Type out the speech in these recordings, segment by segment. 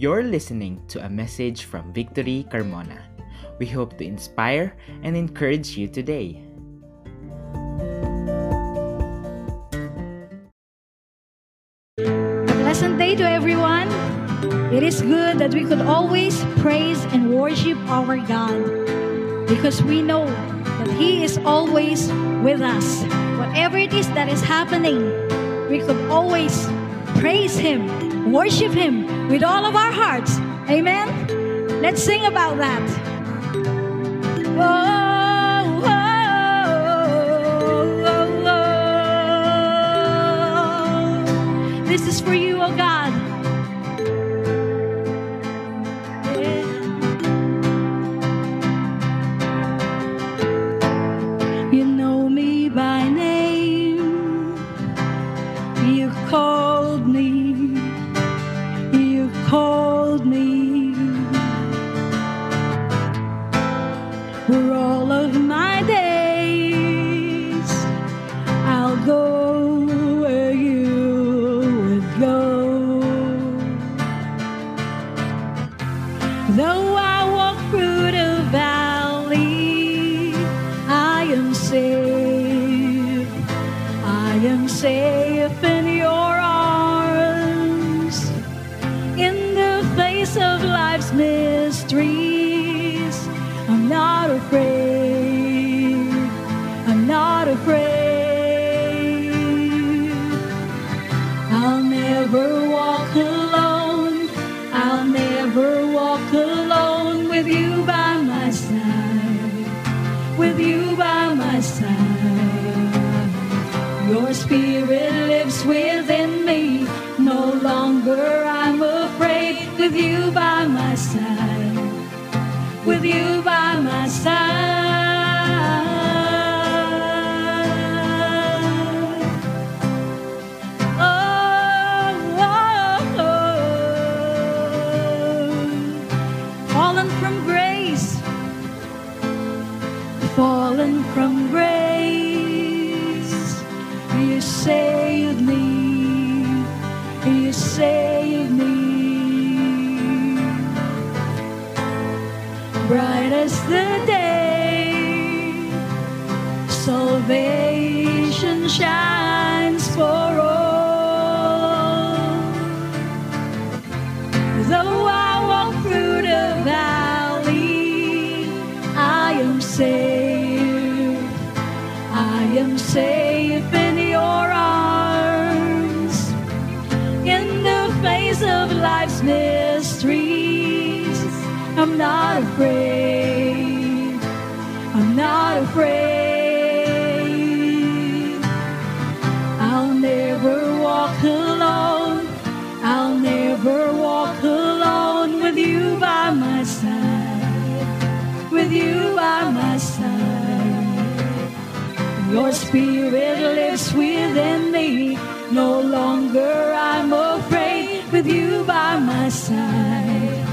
You're listening to a message from Victory Carmona. We hope to inspire and encourage you today. Pleasant day to everyone. It is good that we could always praise and worship our God because we know that He is always with us. Whatever it is that is happening, we could always praise Him worship Him with all of our hearts. Amen. Let's sing about that. Oh. This is for you, oh God. Spirit lives within me. No longer I'm afraid with you by my side.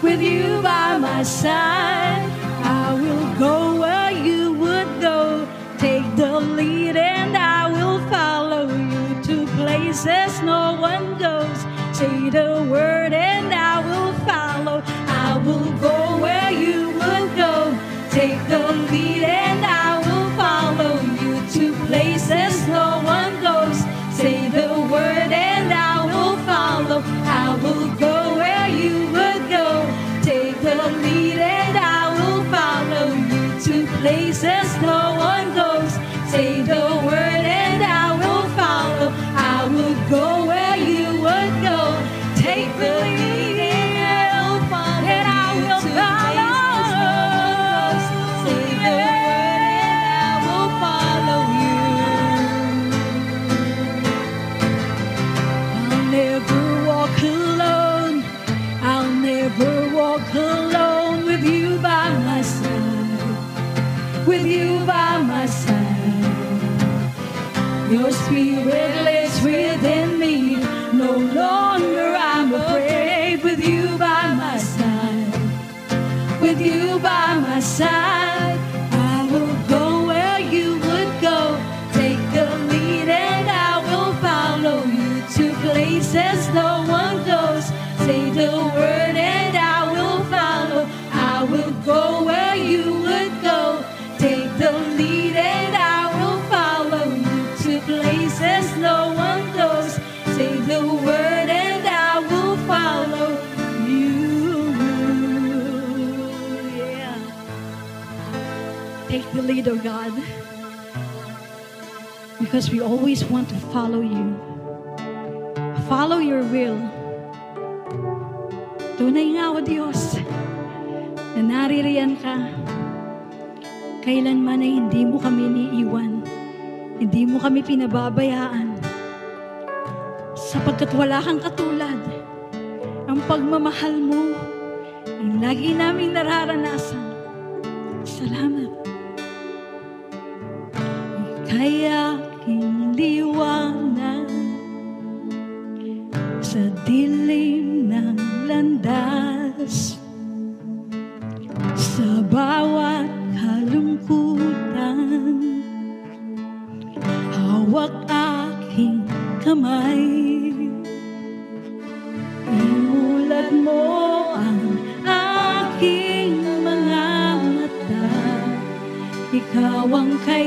With you by my side, I will go where you would go. Take the lead and I will follow you to places no one goes. Say the word and I will follow. I will go where you would go. Take the lead and I to places no one goes. Say those. Lead, oh God. Because we always want to follow you. Follow your will. Tunay nga, O Diyos, na naririyan ka. Kailanman ay hindi mo kami niiwan. Hindi mo kami pinababayaan. Sapagkat wala kang katulad. Ang pagmamahal mo ang lagi naming nararanasan. Salamat. Kaya aking liwanag sa dilim ng landas. Sa bawat kalungkutan hawak aking kamay. Imulat mo ang aking mga mata. Ikaw ang kailangan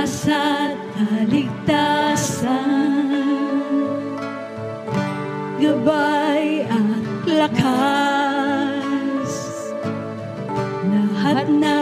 pag-asa at kaligtasan gabay at lakas. Lahat ng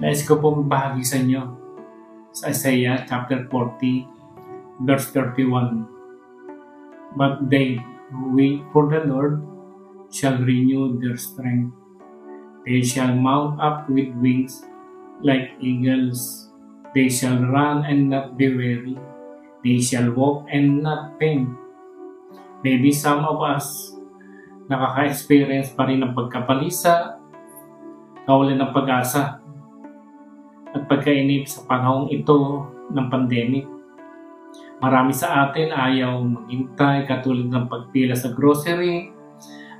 Nais ko pong bahagi sa inyo sa Isaiah chapter 40 verse 31. But they who wait for the Lord shall renew their strength. They shall mount up with wings like eagles. They shall run and not be weary. They shall walk and not faint. Maybe some of us nakaka-experience pa rin ng pagkapalisa, kawalan ng pag-asa, at pagkainip sa panahong ito ng pandemic. Marami sa atin ayaw maghintay katulad ng pagpila sa grocery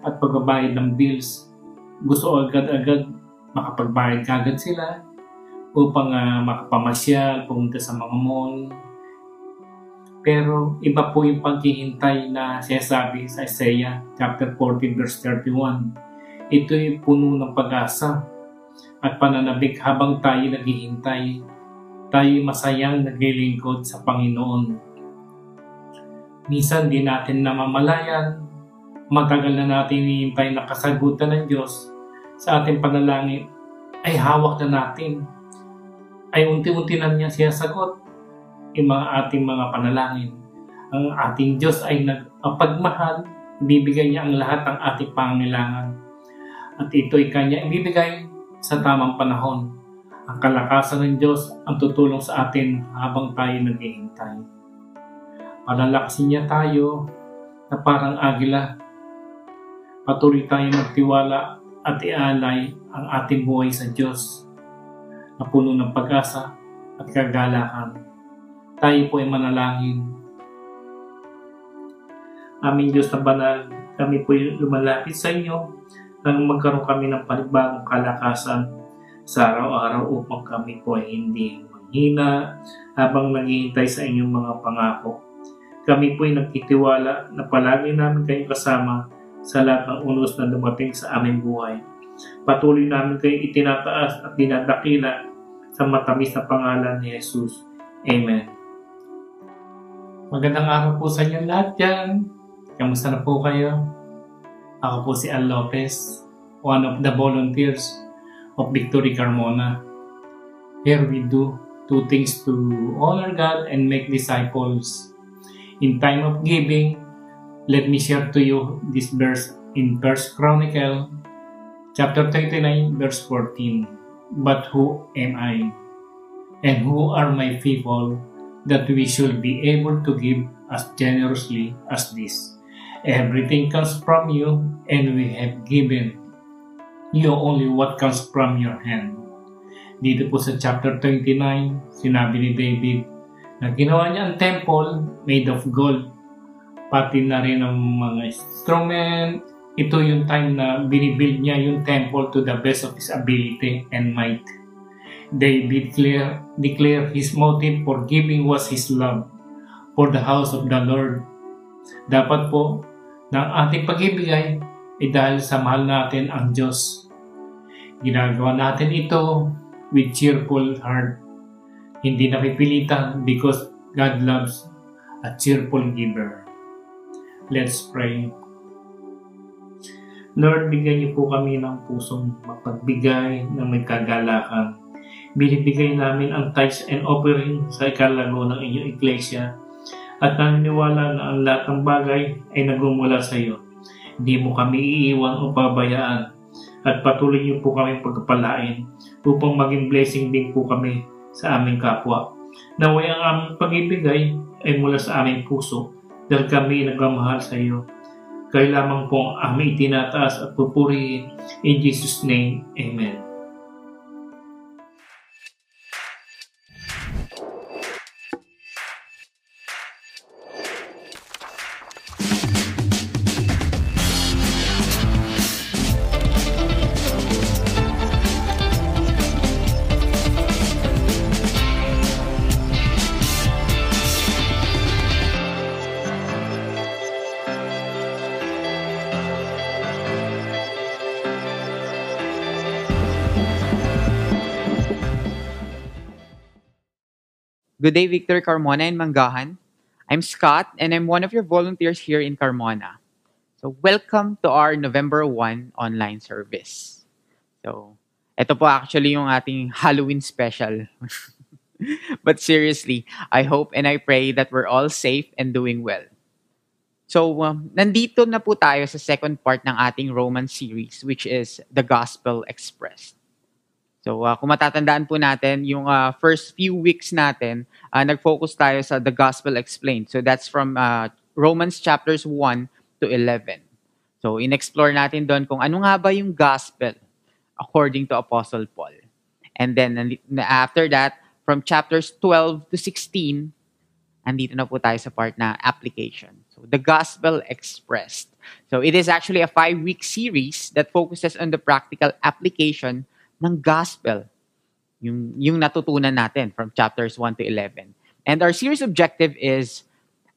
at pagbabayad ng bills. Gusto agad-agad makapagbayad kagad sila upang uh, makapamasyal, pumunta sa mga mall. Pero iba po yung paghihintay na sinasabi sa Isaiah chapter 14 verse 31. Ito'y puno ng pag-asa at pananabik habang tayo naghihintay. Tayo masayang naglilingkod sa Panginoon. Minsan di natin namamalayan, matagal na natin hinihintay na kasagutan ng Diyos sa ating panalangin ay hawak na natin. Ay unti-unti na niya sinasagot yung mga ating mga panalangin. Ang ating Diyos ay nagpagmahal, ibibigay niya ang lahat ng ating pangangailangan. At ito ay kanya ibibigay sa tamang panahon. Ang kalakasan ng Diyos ang tutulong sa atin habang tayo naghihintay. Palalakasin niya tayo na parang agila. Patuloy tayo magtiwala at ialay ang ating buhay sa Diyos na puno ng pag-asa at kagalakan tayo po ay manalangin. Aming Diyos na banal, kami po ay lumalapit sa inyo nang magkaroon kami ng panibagong kalakasan sa araw-araw upang kami po ay hindi manghina habang naghihintay sa inyong mga pangako. Kami po ay nagtitiwala na palagi namin kayo kasama sa lahat ng unos na dumating sa aming buhay. Patuloy namin kayo itinataas at dinadakila sa matamis na pangalan ni Jesus. Amen. Magandang araw po sa inyo lahat dyan. Kamusta na po kayo? Ako po si Al Lopez, one of the volunteers of Victory Carmona. Here we do two things to honor God and make disciples. In time of giving, let me share to you this verse in First Chronicle chapter 39 verse 14. But who am I? And who are my people that we should be able to give as generously as this. Everything comes from you, and we have given you only what comes from your hand. Dito po sa chapter 29, sinabi ni David na ginawa niya ang temple made of gold, pati na rin ang mga instrument. Ito yung time na binibuild niya yung temple to the best of his ability and might. David declare, declare his motive for giving was his love for the house of the Lord. Dapat po ng ating pag-ibigay ay dahil sa mahal natin ang Diyos. Ginagawa natin ito with cheerful heart. Hindi napipilitan because God loves a cheerful giver. Let's pray. Lord, bigyan niyo po kami ng pusong mapagbigay ng may kagalakan binibigay namin ang tithes and offering sa ikalago ng inyong iglesia at naniniwala na ang lahat ng bagay ay nagmumula sa iyo. Hindi mo kami iiwan o pabayaan at patuloy niyo po kami pagpapalain upang maging blessing din po kami sa aming kapwa. Naway ang aming pag-ibigay ay mula sa aming puso dahil kami nagmamahal sa iyo. Kayo lamang po ang aming itinataas at pupurihin. In Jesus' name, Amen. Good day, Victor Carmona and Mangahan. I'm Scott, and I'm one of your volunteers here in Carmona. So, welcome to our November 1 online service. So, Ito po actually yung ating Halloween special. but seriously, I hope and I pray that we're all safe and doing well. So, um, nandito na po tayo sa second part ng ating Roman series, which is the Gospel Expressed. So, uh, kung matatandaan po natin, yung uh, first few weeks natin, uh, nag-focus tayo sa the Gospel Explained. So, that's from uh, Romans chapters 1 to 11. So, in-explore natin doon kung ano nga ba yung Gospel according to Apostle Paul. And then, after that, from chapters 12 to 16, andito na po tayo sa part na application. So, the gospel expressed. So, it is actually a five-week series that focuses on the practical application ng gospel. Yung, yung natutunan natin from chapters 1 to 11. And our series objective is,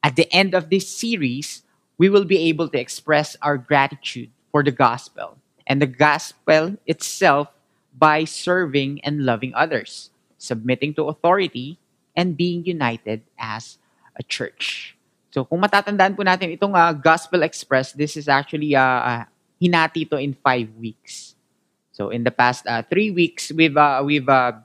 at the end of this series, we will be able to express our gratitude for the gospel and the gospel itself by serving and loving others, submitting to authority, and being united as a church. So kung matatandaan po natin itong uh, Gospel Express, this is actually uh, uh, hinati to in five weeks. So in the past uh, three weeks, we've uh, we've uh,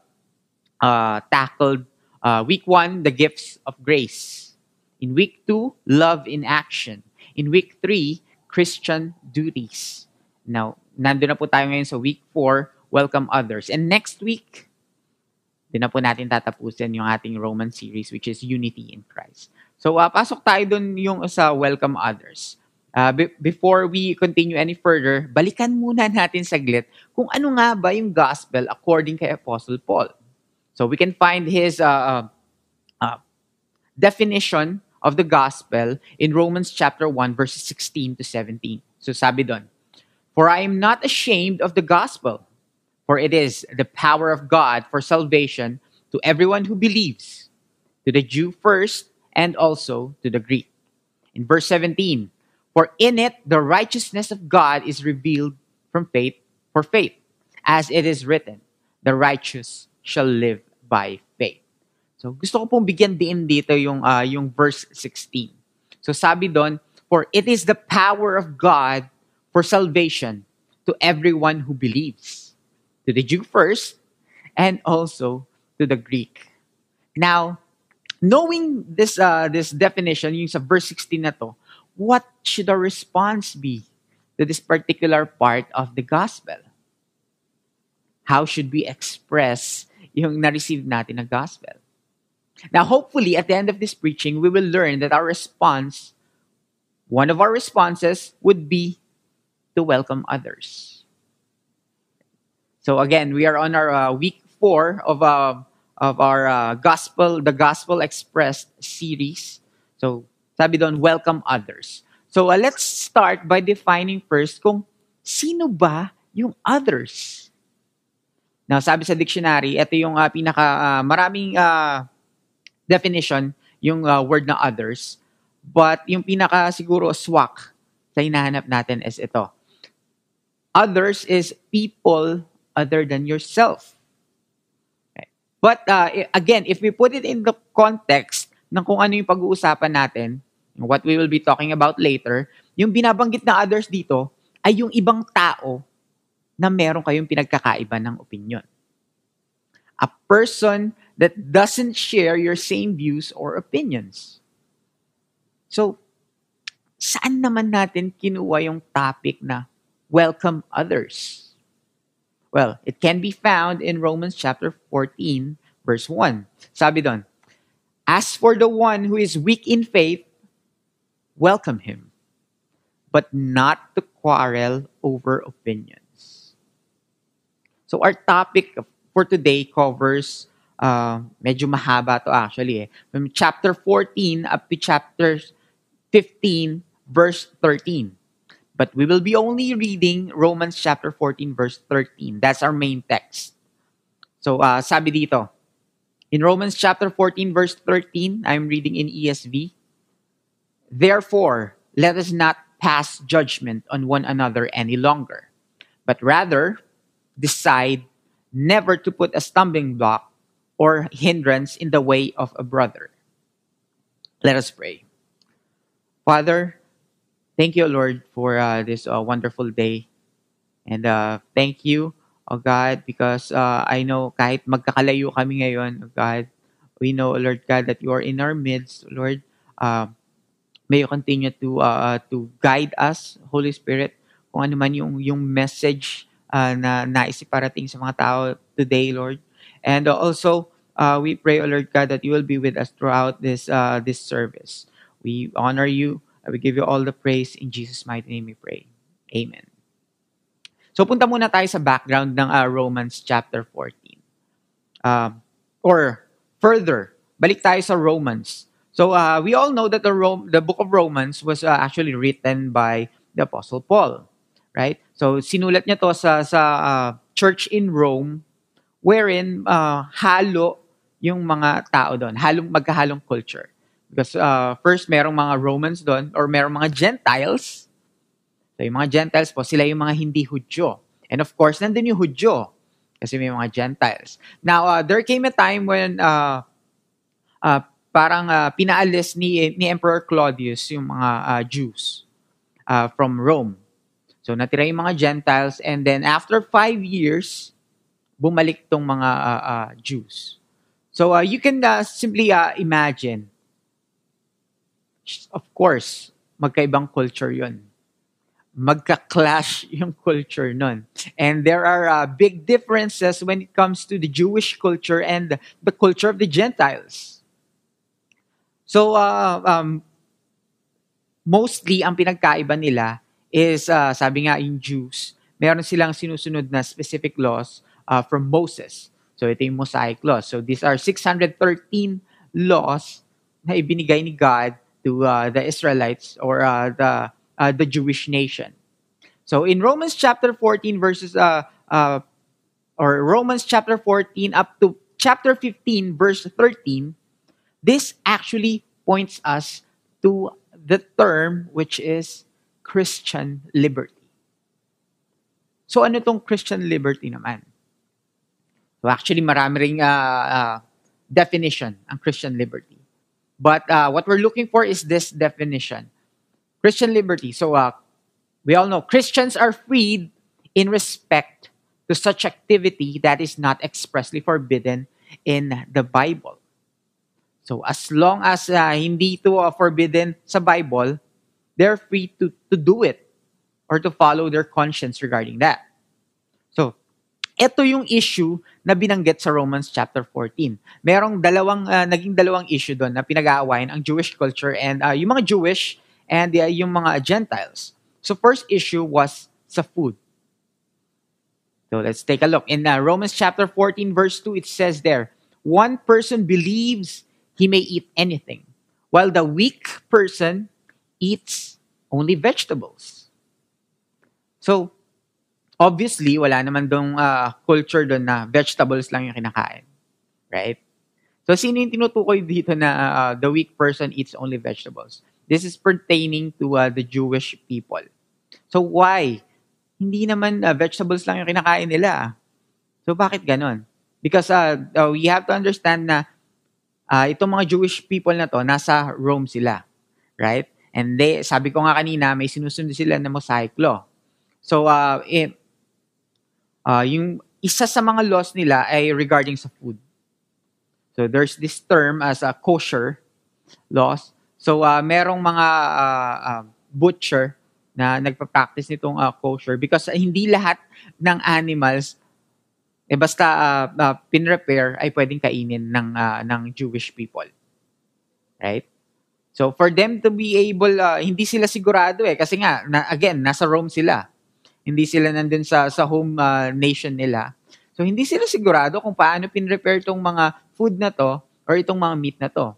uh, tackled uh, week one, the gifts of grace. In week two, love in action. In week three, Christian duties. Now, nandun na po tayo ngayon sa week four, welcome others. And next week, din na po natin tatapusin yung ating Roman series which is Unity in Christ. So, uh, pasok tayo dun yung sa welcome others. Uh, be- before we continue any further, balikan muna natin saglit kung ano nga ba yung gospel according kay Apostle Paul. So, we can find his uh, uh, definition of the gospel in Romans chapter 1 verses 16 to 17. So, sabi doon, For I am not ashamed of the gospel, For it is the power of God for salvation to everyone who believes, to the Jew first, and also to the Greek. In verse 17, for in it the righteousness of God is revealed from faith for faith, as it is written, the righteous shall live by faith. So gusto ko pong bigyan din dito yung, uh, yung verse 16. So sabi doon, for it is the power of God for salvation to everyone who believes to the Jew first and also to the Greek. Now, knowing this uh, this definition, yung sa verse 16 na to, what should our response be to this particular part of the gospel? How should we express yung na-receive natin na gospel? Now, hopefully, at the end of this preaching, we will learn that our response, one of our responses would be to welcome others. So again, we are on our uh, week four of uh, of our uh, gospel, the Gospel Expressed series. So sabi doon, welcome others. So uh, let's start by defining first kung sino ba yung others. Now, sabi sa dictionary, ito yung uh, pinaka uh, maraming uh, definition yung uh, word na others. But yung pinaka siguro swak sa hinahanap natin is ito. Others is people other than yourself. But uh, again, if we put it in the context ng kung ano yung pag-uusapan natin, what we will be talking about later, yung binabanggit na others dito ay yung ibang tao na meron kayong pinagkakaiba ng opinion. A person that doesn't share your same views or opinions. So, saan naman natin kinuha yung topic na welcome others? Well, it can be found in Romans chapter 14, verse 1. Sabi doon, As for the one who is weak in faith, welcome him, but not to quarrel over opinions. So our topic for today covers, uh, medyo mahaba to actually eh, from chapter 14 up to chapter 15, verse 13. But we will be only reading Romans chapter 14 verse 13. That's our main text. So uh, sabi dito, in Romans chapter 14 verse 13, I'm reading in ESV. Therefore, let us not pass judgment on one another any longer, but rather decide never to put a stumbling block or hindrance in the way of a brother. Let us pray. Father, Thank you, Lord, for uh, this uh, wonderful day. And uh, thank you oh God, because uh, I know kahit magkakalayo kami ngayon, oh God, we know, Lord God, that you are in our midst, Lord. Uh, may you continue to uh, to guide us, Holy Spirit, kung ano man yung, yung message uh, na nais iparating sa mga tao today, Lord. And uh, also, uh, we pray, oh Lord God, that you will be with us throughout this uh, this service. We honor you. We give you all the praise. In Jesus' mighty name we pray. Amen. So punta muna tayo sa background ng uh, Romans chapter 14. Uh, or further, balik tayo sa Romans. So uh, we all know that the Rome, the book of Romans was uh, actually written by the Apostle Paul, right? So sinulat niya to sa sa uh, church in Rome wherein uh, halo yung mga tao doon, halong magkahalong culture. Because uh, first merong mga Romans doon or merong mga Gentiles. So yung mga Gentiles po, sila yung mga hindi Hudyo. And of course, nandun yung Hudyo kasi may mga Gentiles. Now, uh, there came a time when uh, uh, parang uh, pinaalis ni, ni Emperor Claudius yung mga uh, Jews uh, from Rome. So natira yung mga Gentiles and then after five years, bumalik tong mga uh, uh, Jews. So uh, you can uh, simply uh, imagine, of course, magkaibang culture yon magka-clash yung culture nun. And there are uh, big differences when it comes to the Jewish culture and the culture of the Gentiles. So, uh, um, mostly, ang pinagkaiba nila is, uh, sabi nga yung Jews, meron silang sinusunod na specific laws uh, from Moses. So, ito yung Mosaic laws. So, these are 613 laws na ibinigay ni God to uh, the Israelites or uh, the uh, the Jewish nation. So, in Romans chapter 14 verses uh, uh, or Romans chapter 14 up to chapter 15 verse 13, This actually points us to the term which is Christian liberty. So ano tong Christian liberty naman? So actually marami ring uh, uh, definition ang Christian liberty. But uh, what we're looking for is this definition. Christian liberty. So uh, we all know Christians are freed in respect to such activity that is not expressly forbidden in the Bible. So as long as uh, hindi ito uh, forbidden sa Bible, they're free to, to do it or to follow their conscience regarding that. So, ito yung issue na binanggit sa Romans chapter 14. Merong dalawang, uh, naging dalawang issue doon na pinag-aawayan ang Jewish culture and uh, yung mga Jewish and uh, yung mga Gentiles. So, first issue was sa food. So, let's take a look. In uh, Romans chapter 14 verse 2, it says there, one person believes he may eat anything, while the weak person eats only vegetables. So, obviously, wala naman dong uh, culture doon na vegetables lang yung kinakain. Right? So, sino yung tinutukoy dito na uh, the weak person eats only vegetables? This is pertaining to uh, the Jewish people. So, why? Hindi naman uh, vegetables lang yung kinakain nila. So, bakit ganon? Because uh, uh, we have to understand na uh, itong mga Jewish people na to, nasa Rome sila. Right? And they, sabi ko nga kanina, may sinusunod sila na Mosaic law. So, uh, eh, uh, yung isa sa mga laws nila ay regarding sa food. So, there's this term as a kosher laws. So, uh, merong mga uh, uh, butcher na nagpa-practice nitong uh, kosher because hindi lahat ng animals eh basta uh, uh, pinrepair ay pwedeng kainin ng uh, ng Jewish people. Right? So for them to be able uh, hindi sila sigurado eh kasi nga na, again nasa Rome sila. Hindi sila nandun sa sa home uh, nation nila. So hindi sila sigurado kung paano pinrepair tong mga food na to or itong mga meat na to.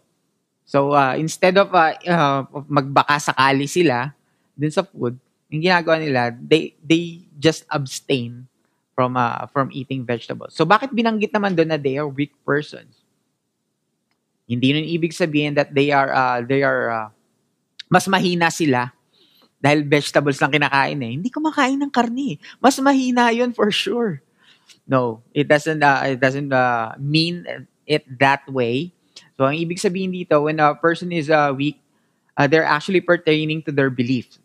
So uh, instead of uh, uh, magbaka sakali sila dun sa food, yung ginagawa nila, they they just abstain from uh, from eating vegetables. So bakit binanggit naman doon na they are weak persons? Hindi nun ibig sabihin that they are uh, they are uh, mas mahina sila dahil vegetables lang kinakain eh. Hindi kumakain ng karne. Mas mahina 'yon for sure. No, it doesn't uh, it doesn't uh, mean it that way. So ang ibig sabihin dito when a person is uh, weak, uh, they're actually pertaining to their belief.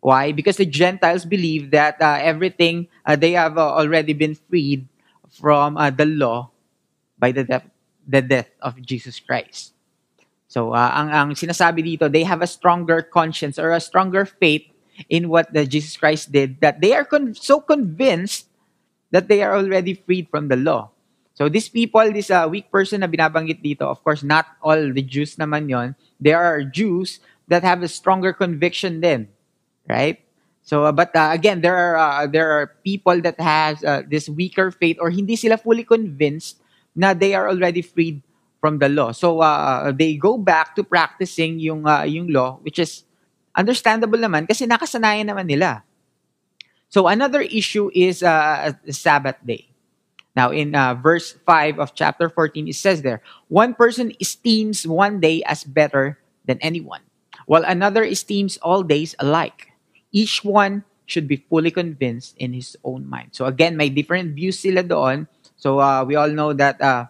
Why? Because the Gentiles believe that uh, everything, uh, they have uh, already been freed from uh, the law by the death, the death of Jesus Christ. So, uh, ang, ang sinasabi dito, they have a stronger conscience or a stronger faith in what the Jesus Christ did that they are con- so convinced that they are already freed from the law. So these people, this uh, weak person na binabanggit dito, of course, not all the Jews naman yon. There are Jews that have a stronger conviction then, right? So, uh, but uh, again, there are uh, there are people that has uh, this weaker faith or hindi sila fully convinced na they are already freed from the law. So uh, they go back to practicing yung uh, yung law, which is understandable naman kasi nakasanayan naman nila. So another issue is uh, Sabbath day. Now in uh, verse 5 of chapter 14 it says there, one person esteems one day as better than anyone, while another esteems all days alike. Each one should be fully convinced in his own mind. So again, may different views sila doon. So uh, we all know that uh,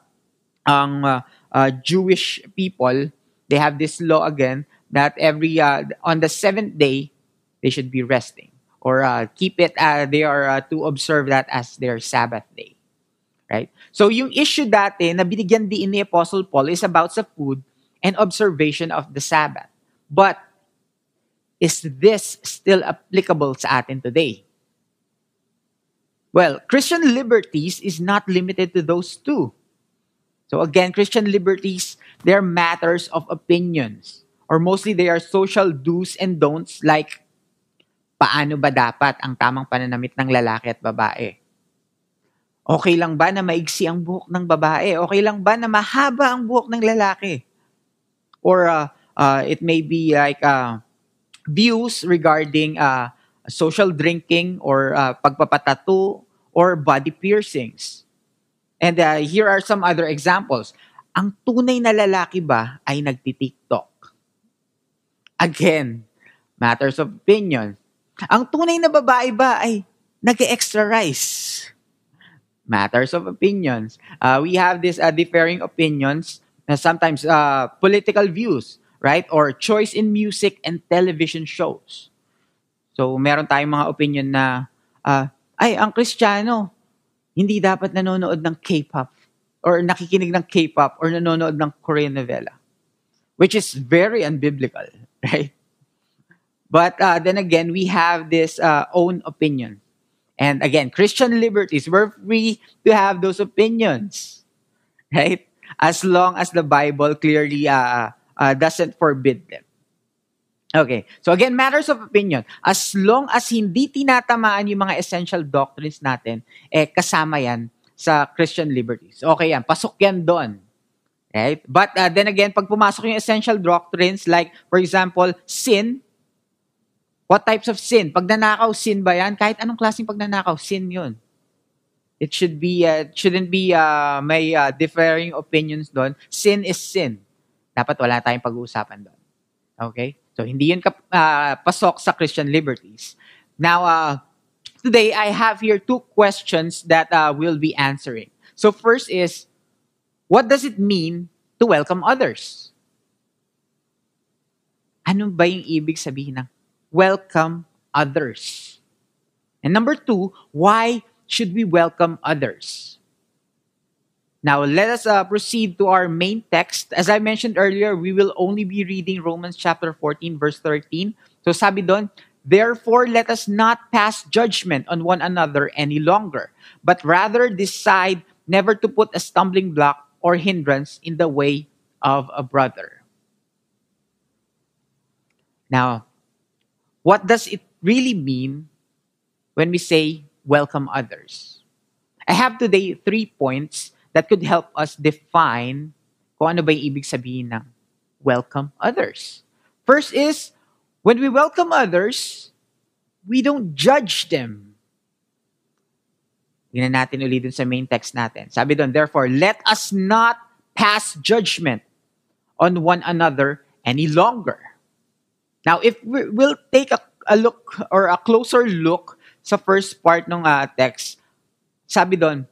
ang uh, uh, Jewish people, they have this law again that every uh, on the seventh day they should be resting or uh, keep it. Uh, they are uh, to observe that as their Sabbath day, right? So yung issue dati na binigyan din ni Apostle Paul is about sa food and observation of the Sabbath. But is this still applicable sa atin today? Well, Christian liberties is not limited to those two. So again, Christian liberties, they're matters of opinions. Or mostly they are social do's and don'ts like paano ba dapat ang tamang pananamit ng lalaki at babae? Okay lang ba na maigsi ang buhok ng babae? Okay lang ba na mahaba ang buhok ng lalaki? Or uh, uh, it may be like uh, views regarding uh, social drinking or uh, pagpapatato or body piercings. And uh, here are some other examples. Ang tunay na lalaki ba ay nagti-TikTok? Again, matters of opinion. Ang tunay na babae ba ay nag-extra rice? Matters of opinions. Uh, we have these uh, differing opinions, uh, sometimes uh, political views, right? Or choice in music and television shows. So, meron tayong mga opinion na, uh, ay, ang Kristiyano, hindi dapat nanonood ng K-pop or nakikinig ng K-pop or nanonood ng Korean novela. Which is very unbiblical, right? But uh, then again, we have this uh, own opinion. And again, Christian liberties, we're free to have those opinions, right? As long as the Bible clearly uh, uh, doesn't forbid them. Okay. So again, matters of opinion. As long as hindi tinatamaan yung mga essential doctrines natin, eh kasama yan sa Christian liberties. Okay yan. Pasok yan doon. Right? But uh, then again, pag pumasok yung essential doctrines like, for example, sin, what types of sin? Pag nanakaw, sin ba yan? Kahit anong klaseng pagnanakaw, sin yun. It should be, uh, shouldn't be uh, may uh, differing opinions doon. Sin is sin. Dapat wala tayong pag-uusapan doon. Okay? So, hindi yun kap, uh, pasok sa Christian liberties. Now, uh, today, I have here two questions that uh, we'll be answering. So, first is, what does it mean to welcome others? Ano ba yung ibig sabihin ng welcome others? And number two, why should we welcome others? Now, let us uh, proceed to our main text. As I mentioned earlier, we will only be reading Romans chapter 14, verse 13. So sabi doon, Therefore, let us not pass judgment on one another any longer, but rather decide never to put a stumbling block or hindrance in the way of a brother. Now, what does it really mean when we say welcome others? I have today three points that could help us define kung ano ba yung ibig sabihin ng welcome others. First is, when we welcome others, we don't judge them. Tingnan natin ulit dun sa main text natin. Sabi doon, therefore, let us not pass judgment on one another any longer. Now, if we, we'll take a, a look or a closer look sa first part ng uh, text, sabi doon,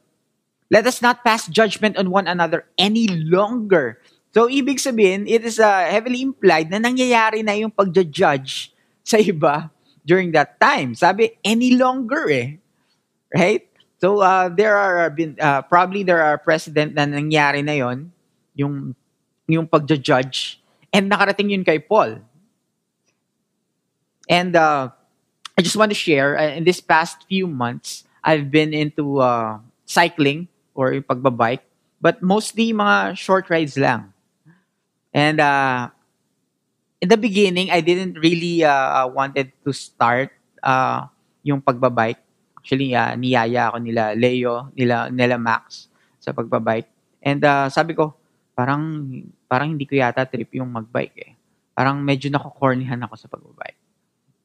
let us not pass judgment on one another any longer. So, ibig sabihin, it is uh, heavily implied na nangyayari na yung pagja-judge sa iba during that time. Sabi, any longer eh. Right? So uh, there are been uh, probably there are precedent na nangyari na yon yung yung pagja-judge and nakarating yun kay Paul. And uh, I just want to share uh, in this past few months I've been into uh, cycling or yung pagbabike but mostly mga short rides lang. And uh, in the beginning, I didn't really uh, wanted to start uh, yung pagbabike. Actually, uh, niyaya ako nila Leo, nila, nila Max sa pagbabike. And uh, sabi ko, parang parang hindi ko yata trip yung magbike eh. Parang medyo nakokornihan ako sa pagbabike.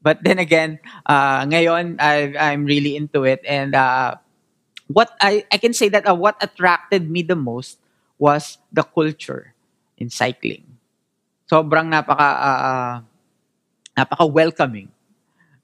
But then again, uh, ngayon, I, I'm really into it. And uh, what I, I can say that uh, what attracted me the most was the culture in cycling. Sobrang napaka uh, napaka welcoming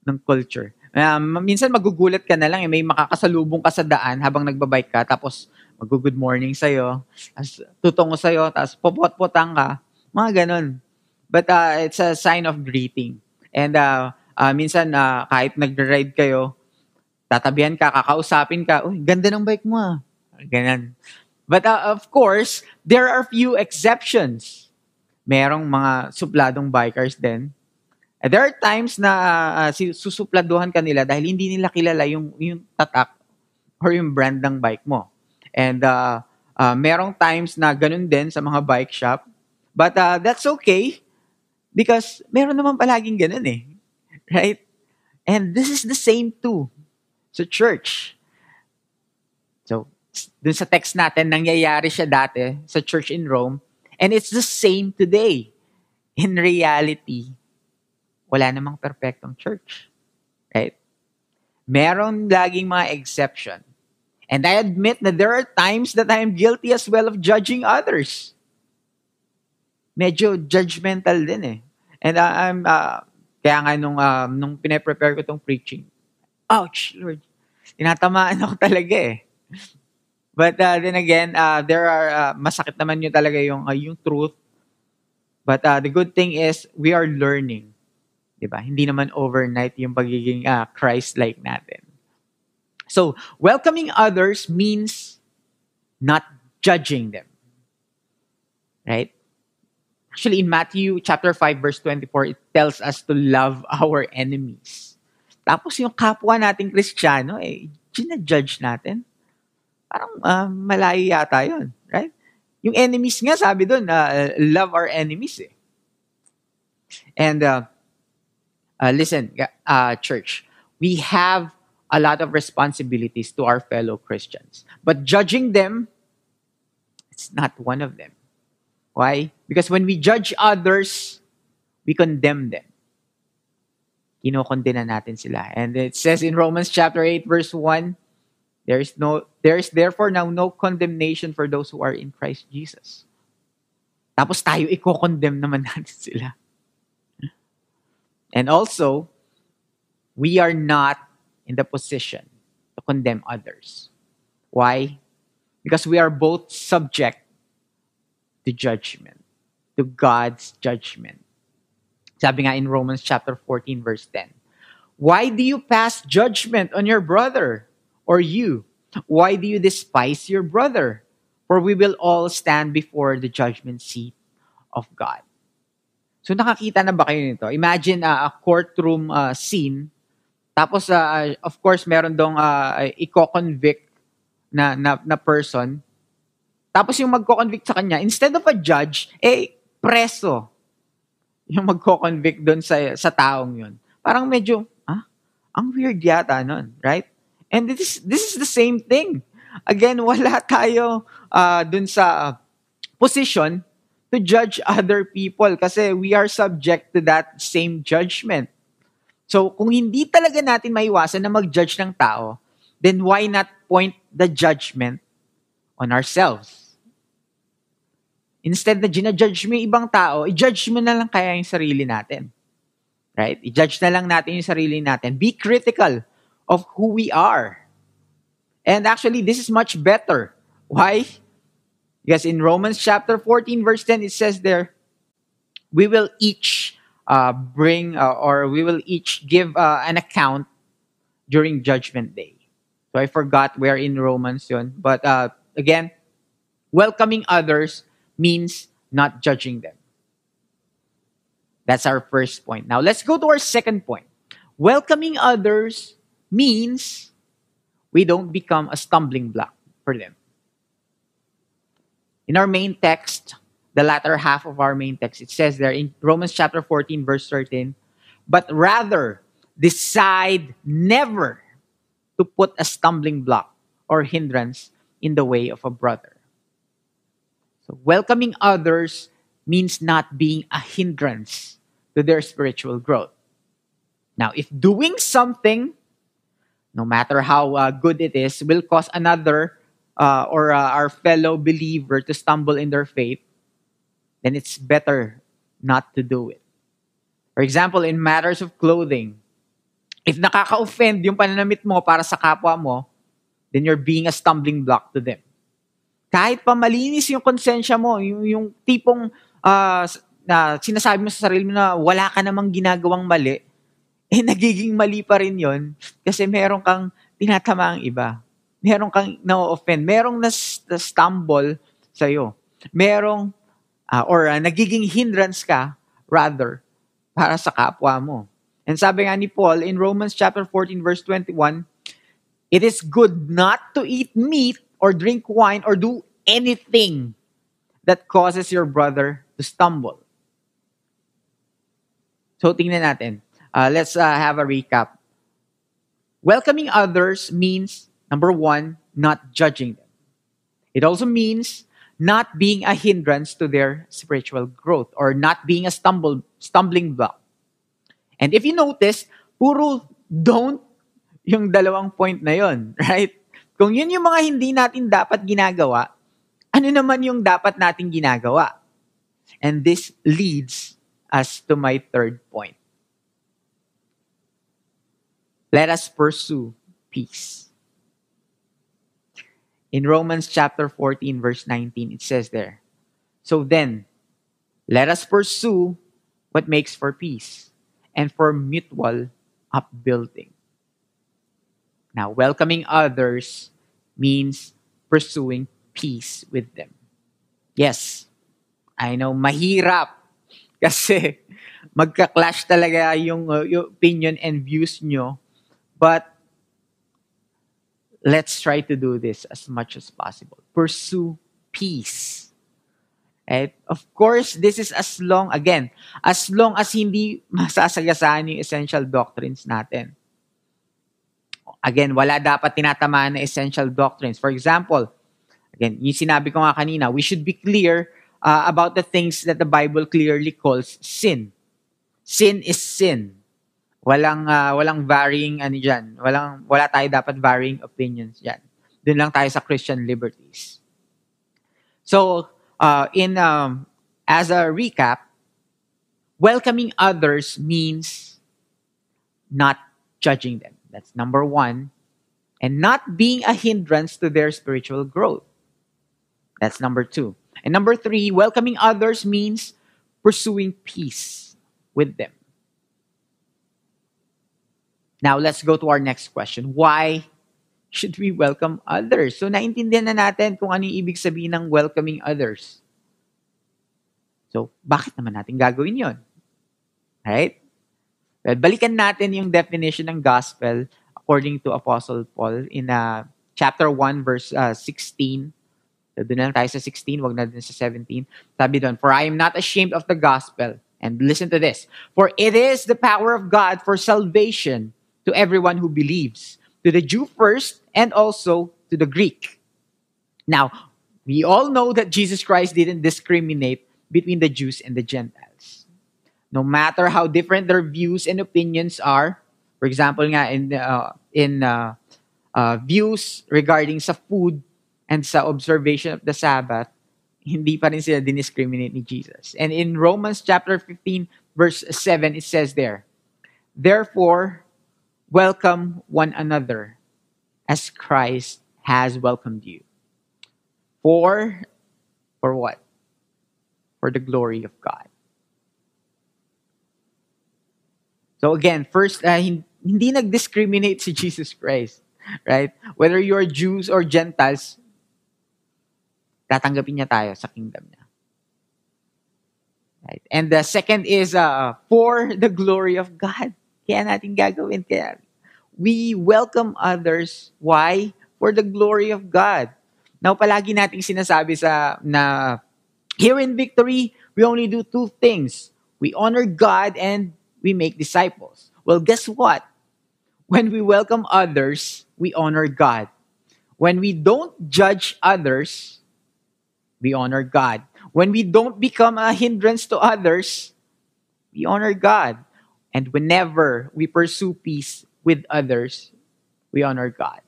ng culture. Um, minsan magugulat ka na lang eh, may makakasalubong ka sa daan habang nagbabike ka tapos mag-good morning sa'yo, tapos tutungo sa'yo, tapos popot-potang ka, mga ganun. But uh, it's a sign of greeting. And uh, uh, minsan uh, kahit nag-ride kayo, tatabihan ka, kakausapin ka, uy, ganda ng bike mo ah. Ganun. But uh, of course, there are few exceptions. Merong mga supladong bikers din. And there are times na uh, susupladuhan ka nila dahil hindi nila kilala yung, yung tatak or yung brand ng bike mo. And uh, uh, merong times na ganun din sa mga bike shop. But uh, that's okay because meron naman palaging ganun eh. Right? And this is the same too sa church. So, dun sa text natin, nangyayari siya dati sa church in Rome. And it's the same today. In reality, wala namang perfectong church. Right? Meron laging mga exception. And I admit that there are times that I am guilty as well of judging others. Medyo judgmental din eh. And uh, I'm, uh, kaya nga nung, uh, nung pinaprepare ko tong preaching, ouch, Lord, tinatamaan ako talaga eh. But uh, then again, uh, there are, uh, masakit naman yun talaga yung, uh, yung truth. But uh, the good thing is, we are learning. Diba? Hindi naman overnight yung pagiging uh, Christ-like natin. So, welcoming others means not judging them. Right? Actually, in Matthew chapter 5, verse 24, it tells us to love our enemies. Tapos yung kapwa nating Kristiyano, eh, ginajudge natin. Parang uh, malayo yata yun. Right? Yung enemies nga, sabi doon, uh, love our enemies eh. And uh, uh, listen, uh, church, we have a lot of responsibilities to our fellow Christians. But judging them, it's not one of them. Why? Because when we judge others, we condemn them. Kinokondena natin sila. And it says in Romans chapter 8 verse 1, there is no there is therefore now no condemnation for those who are in Christ Jesus. Tapos tayo i-condemn naman natin sila. And also, we are not in the position to condemn others. Why? Because we are both subject to judgment, to God's judgment. Sabi nga in Romans chapter 14 verse 10. Why do you pass judgment on your brother or you? Why do you despise your brother? For we will all stand before the judgment seat of God. So nakakita na ba kayo nito? Imagine uh, a courtroom uh, scene tapos, uh, of course, meron dong uh, i-convict na, na, na person. Tapos yung magko-convict sa kanya, instead of a judge, eh, preso. Yung magko-convict doon sa, sa taong yun. Parang medyo, ah, ang weird yata nun, right? And this, this is the same thing. Again, wala tayo uh, dun sa position to judge other people kasi we are subject to that same judgment. So, kung hindi talaga natin maiwasan na mag-judge ng tao, then why not point the judgment on ourselves? Instead na ginajudge mo yung ibang tao, i-judge mo na lang kaya yung sarili natin. Right? I-judge na lang natin yung sarili natin. Be critical of who we are. And actually, this is much better. Why? Because in Romans chapter 14, verse 10, it says there, we will each uh, bring uh, or we will each give uh, an account during Judgment Day. So I forgot where in Romans yun. But uh, again, welcoming others means not judging them. That's our first point. Now let's go to our second point. Welcoming others means we don't become a stumbling block for them. In our main text, the latter half of our main text, it says there in Romans chapter 14, verse 13, but rather decide never to put a stumbling block or hindrance in the way of a brother. So, welcoming others means not being a hindrance to their spiritual growth. Now, if doing something, no matter how uh, good it is, will cause another uh, or uh, our fellow believer to stumble in their faith, then it's better not to do it. For example, in matters of clothing, if nakaka-offend yung pananamit mo para sa kapwa mo, then you're being a stumbling block to them. Kahit pa malinis yung konsensya mo, yung, yung tipong uh, na sinasabi mo sa sarili mo na wala ka namang ginagawang mali, eh nagiging mali pa rin yon kasi meron kang tinatama ang iba. Meron kang na-offend. Merong na-stumble sa'yo. Merong, uh, or uh, nagiging hindrance ka, rather, para sa kapwa mo. And sabi nga ni Paul in Romans chapter 14 verse 21, it is good not to eat meat or drink wine or do anything that causes your brother to stumble. So tingnan natin. Uh, let's uh, have a recap. Welcoming others means, number one, not judging them. It also means not being a hindrance to their spiritual growth or not being a stumble, stumbling block. And if you notice, puro don't yung dalawang point na right? Kung yun yung mga hindi natin dapat ginagawa, ano naman yung dapat natin ginagawa? And this leads us to my third point. Let us pursue peace. In Romans chapter 14, verse 19, it says there, So then, let us pursue what makes for peace and for mutual upbuilding. Now, welcoming others means pursuing peace with them. Yes, I know, mahirap kasi magka-clash talaga yung, uh, yung opinion and views nyo. But let's try to do this as much as possible. Pursue peace Right? Of course, this is as long, again, as long as hindi masasagasaan yung essential doctrines natin. Again, wala dapat tinatamaan na essential doctrines. For example, again, yung sinabi ko nga kanina, we should be clear uh, about the things that the Bible clearly calls sin. Sin is sin. Walang uh, walang varying ano diyan. Walang wala tayo dapat varying opinions diyan. Doon lang tayo sa Christian liberties. So, uh, in um, as a recap, welcoming others means not judging them. That's number one, and not being a hindrance to their spiritual growth. That's number two. And number three, welcoming others means pursuing peace with them. Now, let's go to our next question. Why should we welcome others? So, naintindihan na natin kung ano yung ibig sabihin ng welcoming others. So, bakit naman natin gagawin yon? Right? Well, balikan natin yung definition ng gospel according to Apostle Paul in uh, chapter 1, verse uh, 16. So, doon lang tayo sa 16, wag na din sa 17. Sabi doon, For I am not ashamed of the gospel. And listen to this. For it is the power of God for salvation to everyone who believes to the Jew first and also to the Greek. Now, we all know that Jesus Christ didn't discriminate between the Jews and the Gentiles. No matter how different their views and opinions are, for example nga in uh, in uh, uh, views regarding sa food and sa observation of the Sabbath, hindi pa rin sila diniscriminate ni Jesus. And in Romans chapter 15 verse 7 it says there, Therefore, welcome one another as Christ has welcomed you. For, for what? For the glory of God. So again, first, uh, hindi nag-discriminate si Jesus Christ. Right? Whether you're Jews or Gentiles, tatanggapin niya tayo sa kingdom niya. Right? And the second is uh, for the glory of God. Kaya natin gagawin. Kaya we welcome others. Why? For the glory of God. Now, palagi nating sinasabi sa na here in Victory, we only do two things. We honor God and we make disciples. Well, guess what? When we welcome others, we honor God. When we don't judge others, we honor God. When we don't become a hindrance to others, we honor God. And whenever we pursue peace with others, we honor God.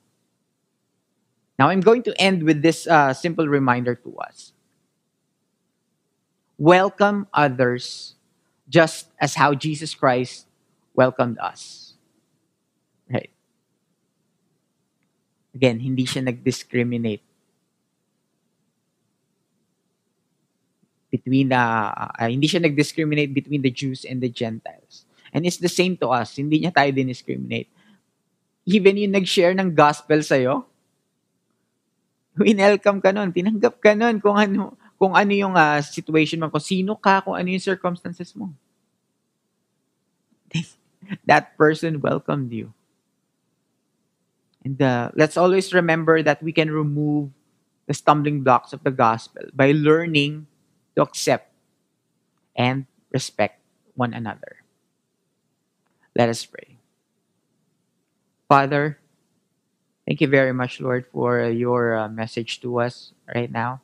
Now, I'm going to end with this uh, simple reminder to us. Welcome others just as how Jesus Christ welcomed us. Right? Again, hindi siya nag-discriminate between the uh, hindi siya nag-discriminate between the Jews and the Gentiles. And it's the same to us. Hindi niya tayo din-discriminate. Even yung nag-share ng gospel sa'yo, winelcome ka nun, tinanggap ka nun kung ano, kung ano yung uh, situation mo, kung sino ka, kung ano yung circumstances mo. that person welcomed you. And uh, let's always remember that we can remove the stumbling blocks of the gospel by learning to accept and respect one another. Let us pray. Father, thank you very much, Lord, for your uh, message to us right now.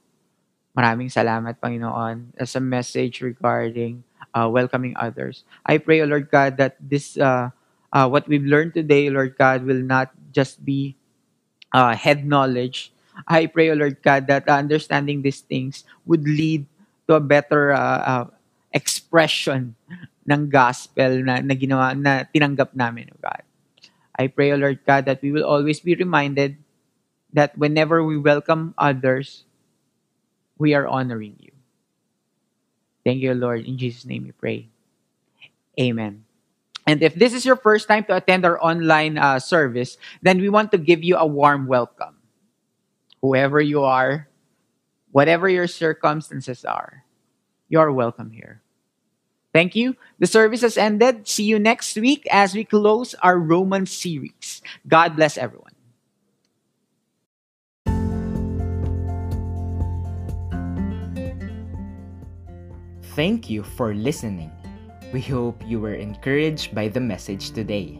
Maraming salamat, Panginoon, as a message regarding uh, welcoming others. I pray, Lord God, that this, uh, uh, what we've learned today, Lord God, will not just be uh, head knowledge. I pray, Lord God, that understanding these things would lead to a better uh, uh, expression ng gospel na, na ginawa na tinanggap namin, oh God. I pray, O Lord God, that we will always be reminded that whenever we welcome others, we are honoring you. Thank you, Lord. In Jesus' name we pray. Amen. And if this is your first time to attend our online uh, service, then we want to give you a warm welcome. Whoever you are, Whatever your circumstances are, you're welcome here. Thank you. The service has ended. See you next week as we close our Roman series. God bless everyone. Thank you for listening. We hope you were encouraged by the message today.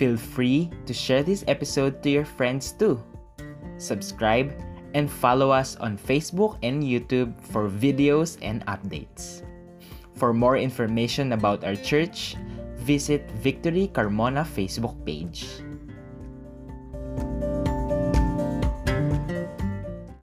Feel free to share this episode to your friends too. Subscribe and follow us on Facebook and YouTube for videos and updates. For more information about our church, visit Victory Carmona Facebook page.